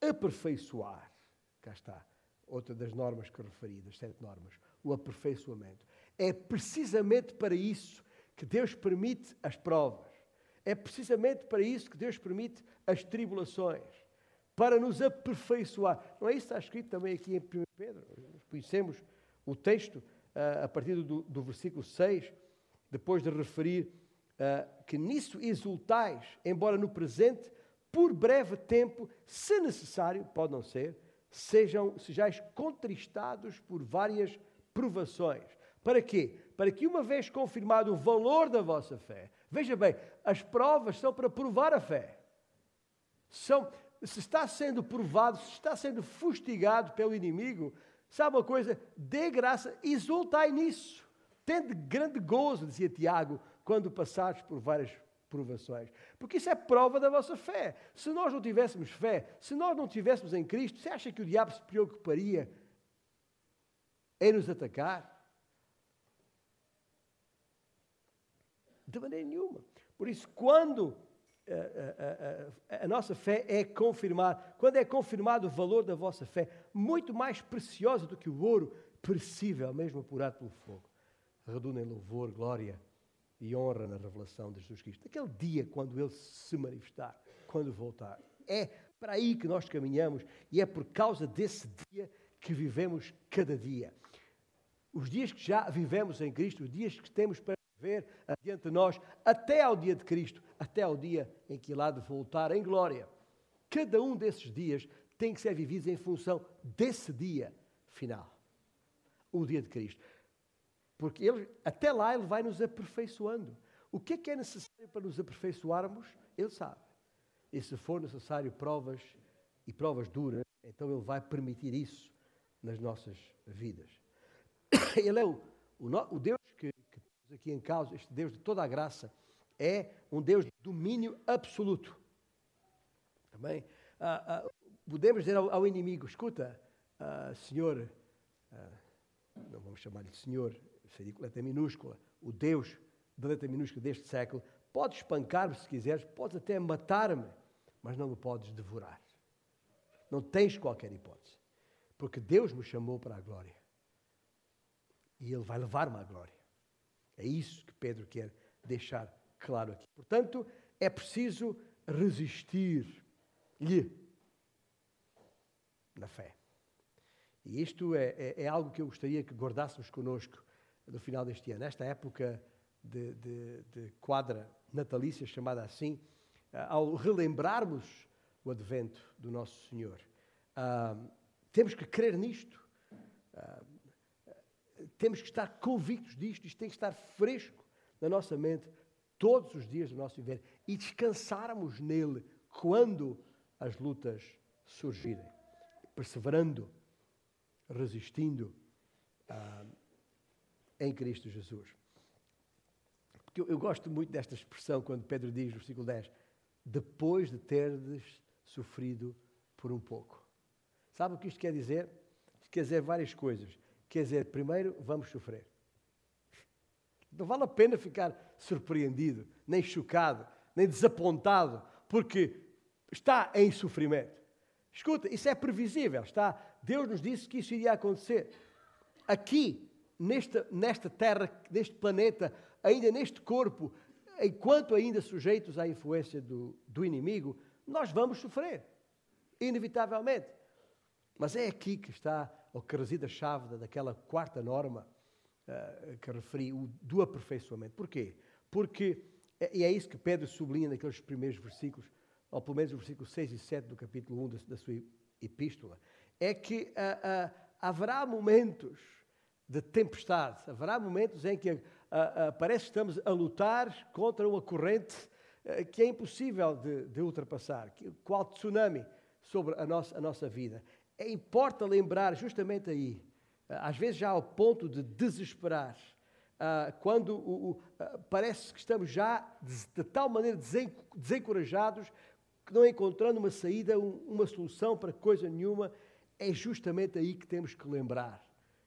aperfeiçoar. Cá está, outra das normas que eu referi, das sete normas, o aperfeiçoamento. É precisamente para isso que Deus permite as provas. É precisamente para isso que Deus permite as tribulações. Para nos aperfeiçoar. Não é isso que está escrito também aqui em 1 Pedro? Conhecemos o texto ah, a partir do, do versículo 6, depois de referir uh, que nisso exultais, embora no presente, por breve tempo, se necessário, pode não ser, sejam, sejais contristados por várias provações. Para quê? Para que, uma vez confirmado o valor da vossa fé, veja bem, as provas são para provar a fé. São, se está sendo provado, se está sendo fustigado pelo inimigo, sabe uma coisa? Dê graça, exultai nisso. Tende grande gozo, dizia Tiago, quando passares por várias provações. Porque isso é prova da vossa fé. Se nós não tivéssemos fé, se nós não estivéssemos em Cristo, você acha que o diabo se preocuparia em nos atacar? De maneira nenhuma. Por isso, quando a, a, a, a, nossa fé é confirmada, quando é confirmado o valor da vossa fé, muito mais preciosa do que o ouro, perecível, mesmo apurado pelo fogo, redunda em louvor, glória e honra na revelação de Jesus Cristo. Aquele dia quando Ele se manifestar, quando voltar. É para aí que nós caminhamos e é por causa desse dia que vivemos cada dia. Os dias que já vivemos em Cristo, os dias que temos para viver adiante de nós, até ao dia de Cristo, até ao dia em que Ele há de voltar em glória. Cada um desses dias tem que ser vivido em função desse dia final, o dia de Cristo. Porque ele, até lá ele vai nos aperfeiçoando. O que é que é necessário para nos aperfeiçoarmos? Ele sabe. E se for necessário provas e provas duras, então ele vai permitir isso nas nossas vidas. Ele é o, o, o Deus aqui em causa, este Deus de toda a graça, é um Deus de domínio absoluto. Também ah, ah, podemos dizer ao, ao inimigo: escuta, ah, Senhor, ah, não vamos chamar-lhe Senhor, seria com letra minúscula, o Deus da letra minúscula deste século, podes espancar-me se quiseres, podes até matar-me, mas não me podes devorar. Não tens qualquer hipótese. Porque Deus me chamou para a glória. E Ele vai levar-me à glória. É isso que Pedro quer deixar claro aqui. Portanto, é preciso resistir-lhe na fé. E isto é, é, é, algo que eu gostaria que guardássemos conosco do final deste ano. Esta época de, de, de quadra natalícia, chamada assim, ao relembrarmos o advento do nosso Senhor. temos que crer nisto. Temos que estar convictos disto. Isto tem que estar fresco na nossa mente todos os dias do nosso viver e descansarmos nele quando as lutas surgirem, perseverando, resistindo ah, em Cristo Jesus. Porque eu, eu, gosto muito desta expressão quando Pedro diz no versículo 10: depois de terdes sofrido por um pouco. Sabe o que isto quer dizer? Isto quer dizer várias coisas. Quer dizer, primeiro, vamos sofrer. Não vale a pena ficar surpreendido, nem chocado, nem desapontado, porque está em sofrimento. Escuta, isso é previsível, está? Deus nos disse que isso iria acontecer. Aqui, nesta, nesta terra, neste planeta, ainda neste corpo, enquanto ainda sujeitos à influência do, do inimigo, nós vamos sofrer, inevitavelmente. Mas é aqui que está, ou que reside a chave daquela quarta norma uh, que referi, o, do aperfeiçoamento. Porquê? Porque, e é isso que Pedro sublinha naqueles primeiros versículos, ou pelo menos o versículo 6 e 7 do capítulo 1 da, da sua epístola, é que uh, uh, haverá momentos de tempestade, haverá momentos em que parece que estamos a lutar contra uma corrente que é impossível de, de ultrapassar, qual tsunami sobre a nossa, a nossa vida. É, importa lembrar justamente aí, às vezes já ao ponto de desesperar, quando o, o, parece que estamos já de, de tal maneira desencorajados que não encontrando uma saída, uma solução para coisa nenhuma, é justamente aí que temos que lembrar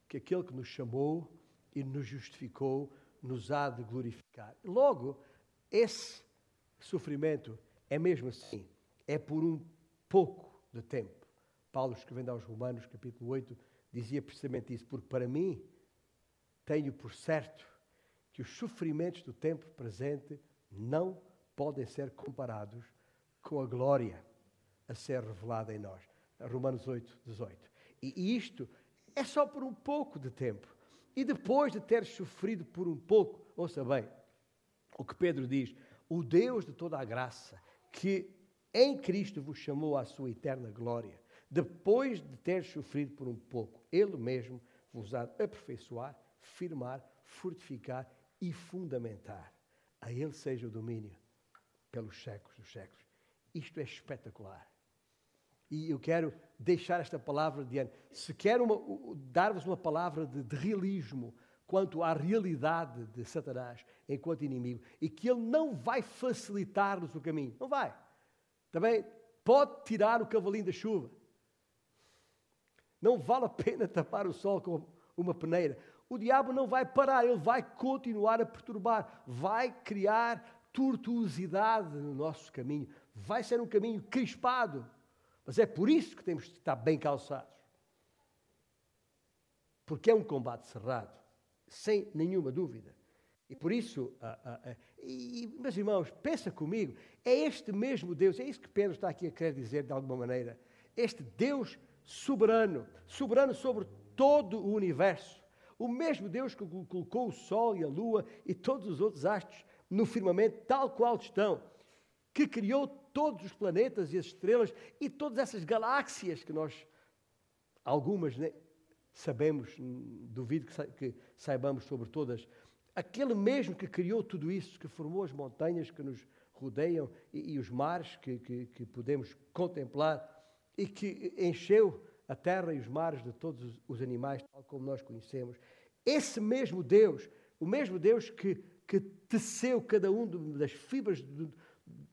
que aquele que nos chamou e nos justificou nos há de glorificar. Logo, esse sofrimento é mesmo assim, é por um pouco de tempo. Paulo, escrevendo aos Romanos, capítulo 8, dizia precisamente isso, porque para mim tenho por certo que os sofrimentos do tempo presente não podem ser comparados com a glória a ser revelada em nós. Romanos 8, 18. E isto é só por um pouco de tempo. E depois de ter sofrido por um pouco, ouça bem, o que Pedro diz: o Deus de toda a graça, que em Cristo vos chamou à sua eterna glória, depois de ter sofrido por um pouco, Ele mesmo vos há de aperfeiçoar, firmar, fortificar e fundamentar. A Ele seja o domínio pelos séculos dos séculos. Isto é espetacular. E eu quero deixar esta palavra diante. Se quero dar-vos uma palavra de, de realismo quanto à realidade de Satanás enquanto inimigo, e que ele não vai facilitar-nos o caminho. Não vai. Também pode tirar o cavalinho da chuva. Não vale a pena tapar o sol com uma peneira. O diabo não vai parar, ele vai continuar a perturbar, vai criar tortuosidade no nosso caminho, vai ser um caminho crispado. Mas é por isso que temos de estar bem calçados. Porque é um combate cerrado, sem nenhuma dúvida. E por isso, ah, ah, ah, e, meus irmãos, pensa comigo, é este mesmo Deus, é isso que Pedro está aqui a querer dizer de alguma maneira, este Deus soberano, soberano sobre todo o universo, o mesmo Deus que colocou o sol e a lua e todos os outros astros no firmamento, tal qual estão, que criou todos os planetas e as estrelas e todas essas galáxias que nós, algumas, né, sabemos, duvido que saibamos sobre todas. Aquele mesmo que criou tudo isso, que formou as montanhas que nos rodeiam e, e os mares que, que, que podemos contemplar e que encheu a terra e os mares de todos os animais, tal como nós conhecemos. Esse mesmo Deus, o mesmo Deus que que teceu cada um das fibras do,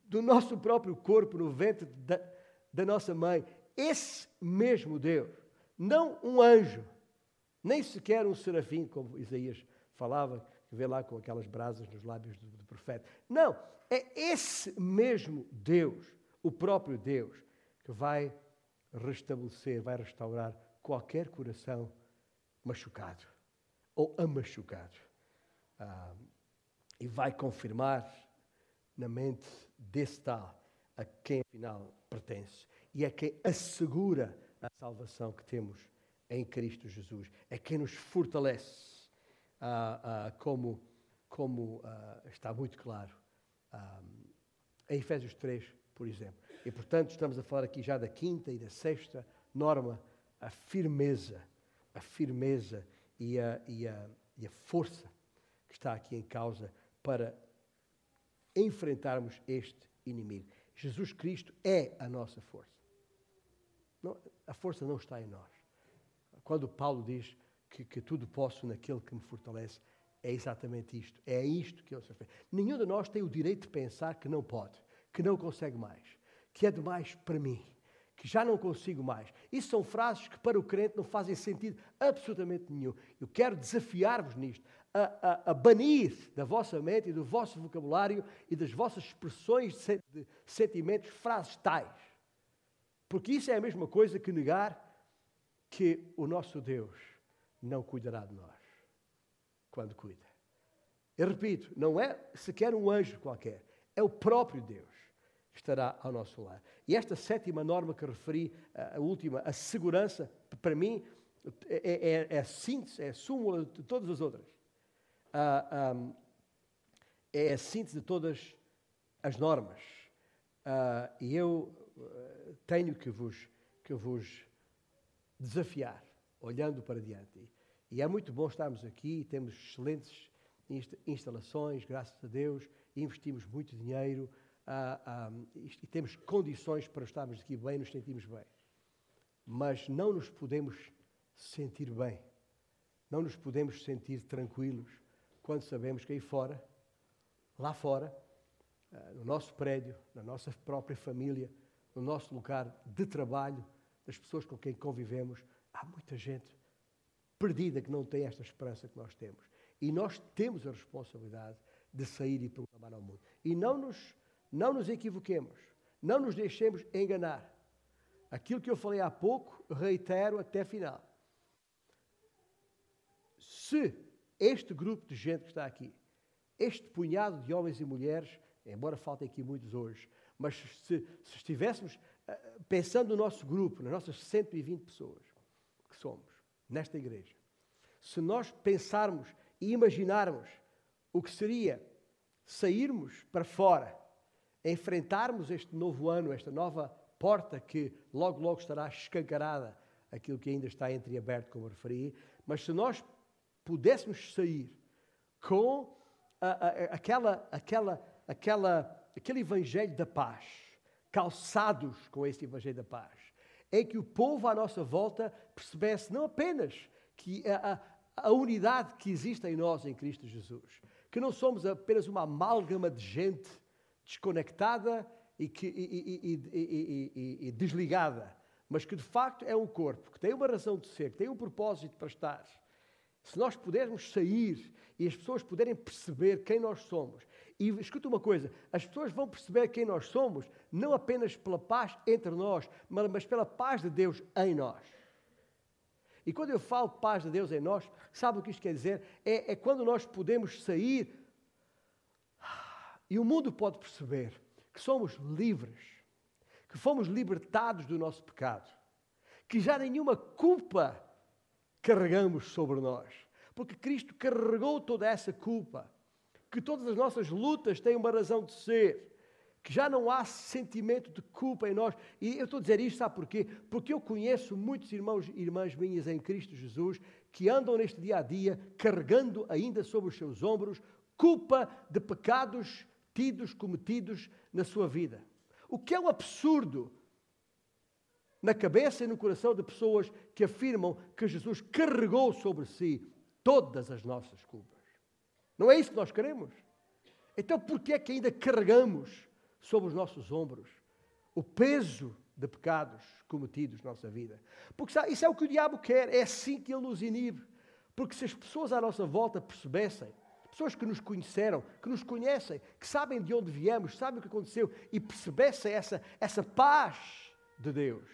do nosso próprio corpo no ventre da, da nossa mãe. Esse mesmo Deus, não um anjo, nem sequer um serafim, como Isaías falava, que vê lá com aquelas brasas nos lábios do, do profeta. Não, é esse mesmo Deus, o próprio Deus, que vai restabelecer, vai restaurar qualquer coração machucado ou amachucado. Ah, e vai confirmar na mente desse tal a quem afinal pertence e é quem assegura a salvação que temos em Cristo Jesus. É quem nos fortalece, ah, ah, como, como ah, está muito claro em Efésios 3, por exemplo. E, portanto, estamos a falar aqui já da quinta e da sexta norma, a firmeza, a firmeza e a, e a, e a força que está aqui em causa para enfrentarmos este inimigo. Jesus Cristo é a nossa força. Não, a força não está em nós. Quando Paulo diz que, que tudo posso naquele que me fortalece, é exatamente isto. É isto que ele se refere. Nenhum de nós tem o direito de pensar que não pode, que não consegue mais, que é demais para mim, que já não consigo mais. Isso são frases que para o crente não fazem sentido absolutamente nenhum. Eu quero desafiar-vos nisto, a, a, a, banir da vossa mente e do vosso vocabulário e das vossas expressões de sentimentos frases tais. Porque isso é a mesma coisa que negar que o nosso Deus não cuidará de nós quando cuida. Eu repito, não é sequer um anjo qualquer, é o próprio Deus estará ao nosso lado. E esta sétima norma que referi, a última, a segurança, para mim, é, é, é a síntese, é a súmula de todas as outras. Ah, um, é a síntese de todas as normas. Ah, e eu uh, tenho que vos, que vos desafiar, olhando para diante. E é muito bom estarmos aqui, temos excelentes instalações, graças a Deus, investimos muito dinheiro uh, e temos condições para estarmos aqui bem, nos sentimos bem. Mas não nos podemos sentir bem, não nos podemos sentir tranquilos quando sabemos que aí fora, lá fora, uh, no nosso prédio, na nossa própria família, no nosso lugar de trabalho, das pessoas com quem convivemos, há muita gente perdida que não tem esta esperança que nós temos. E nós temos a responsabilidade de sair e proclamar ao mundo. E não nos, não nos equivoquemos, não nos deixemos enganar. Aquilo que eu falei há pouco, reitero até final. Se este grupo de gente que está aqui, este punhado de homens e mulheres, embora faltem aqui muitos hoje, mas se, se estivéssemos uh, pensando no nosso grupo, nas nossas 120 pessoas que somos, nesta igreja. Se nós pensarmos e imaginarmos o que seria sairmos para fora, enfrentarmos este novo ano, esta nova porta que logo, logo estará escancarada, aquilo que ainda está entreaberto, como referi, mas se nós pudéssemos sair com a, a, aquela, aquela, aquela, aquele evangelho da paz, calçados com esse evangelho da paz, é que o povo à nossa volta percebesse não apenas que a, a, unidade que existe em nós em Cristo Jesus, que não somos apenas uma amálgama de gente desconectada e, que, e, e, e, desligada, mas que de facto é um corpo que tem uma razão de ser, que tem um propósito para estar. Se nós pudermos sair e as pessoas puderem perceber quem nós somos e escuta uma coisa: as pessoas vão perceber quem nós somos, não apenas pela paz entre nós, mas pela paz de Deus em nós. E quando eu falo paz de Deus em nós, sabe o que isto quer dizer? É, é quando nós podemos sair e o mundo pode perceber que somos livres, que fomos libertados do nosso pecado, que já nenhuma culpa carregamos sobre nós, porque Cristo carregou toda essa culpa que todas as nossas lutas têm uma razão de ser, que já não há sentimento de culpa em nós. E eu estou a dizer isto, sabe porquê? Porque eu conheço muitos irmãos e irmãs minhas em Cristo Jesus que andam neste dia a dia carregando ainda sobre os seus ombros culpa de pecados tidos, cometidos na sua vida. O que é um absurdo na cabeça e no coração de pessoas que afirmam que Jesus carregou sobre si todas as nossas culpas. Não é isso que nós queremos? Então, por que é que ainda carregamos sobre os nossos ombros o peso de pecados cometidos na nossa vida? Porque isso é o que o diabo quer, é assim que ele nos inibe. Porque se as pessoas à nossa volta percebessem, pessoas que nos conheceram, que nos conhecem, que sabem de onde viemos, sabem o que aconteceu e percebessem essa, essa paz de Deus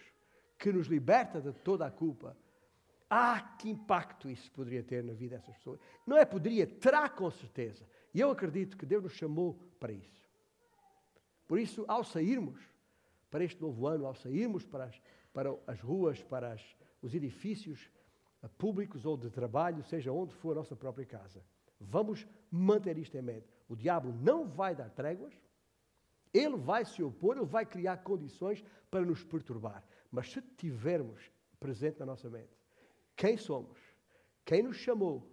que nos liberta de toda a culpa, ah, que impacto isso poderia ter na vida dessas pessoas. Não é poderia, terá com certeza. E eu acredito que Deus nos chamou para isso. Por isso, ao sairmos para este novo ano, ao sairmos para as, para as ruas, para as, os edifícios eh, públicos ou de trabalho, seja onde for a nossa própria casa, vamos manter isto em mente. O diabo não vai dar tréguas Ele vai se opor, ele vai criar condições para nos perturbar. Mas se tivermos presente na nossa mente quem somos, quem nos chamou,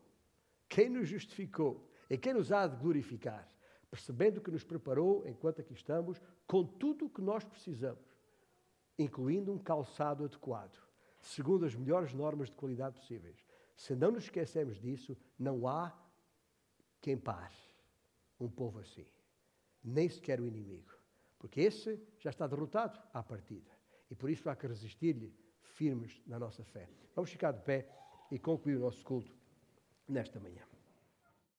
quem nos justificou e quem nos há de glorificar, percebendo que nos preparou enquanto aqui estamos, com tudo o que nós precisamos, incluindo um calçado adequado, segundo as melhores normas de qualidade possíveis. Se não nos esquecemos disso, não há quem pare um povo assim, nem sequer o inimigo, porque esse já está derrotado à partida e por isso há que resistir-lhe firmes na nossa fé. Vamos ficar de pé e concluir o nosso culto nesta manhã.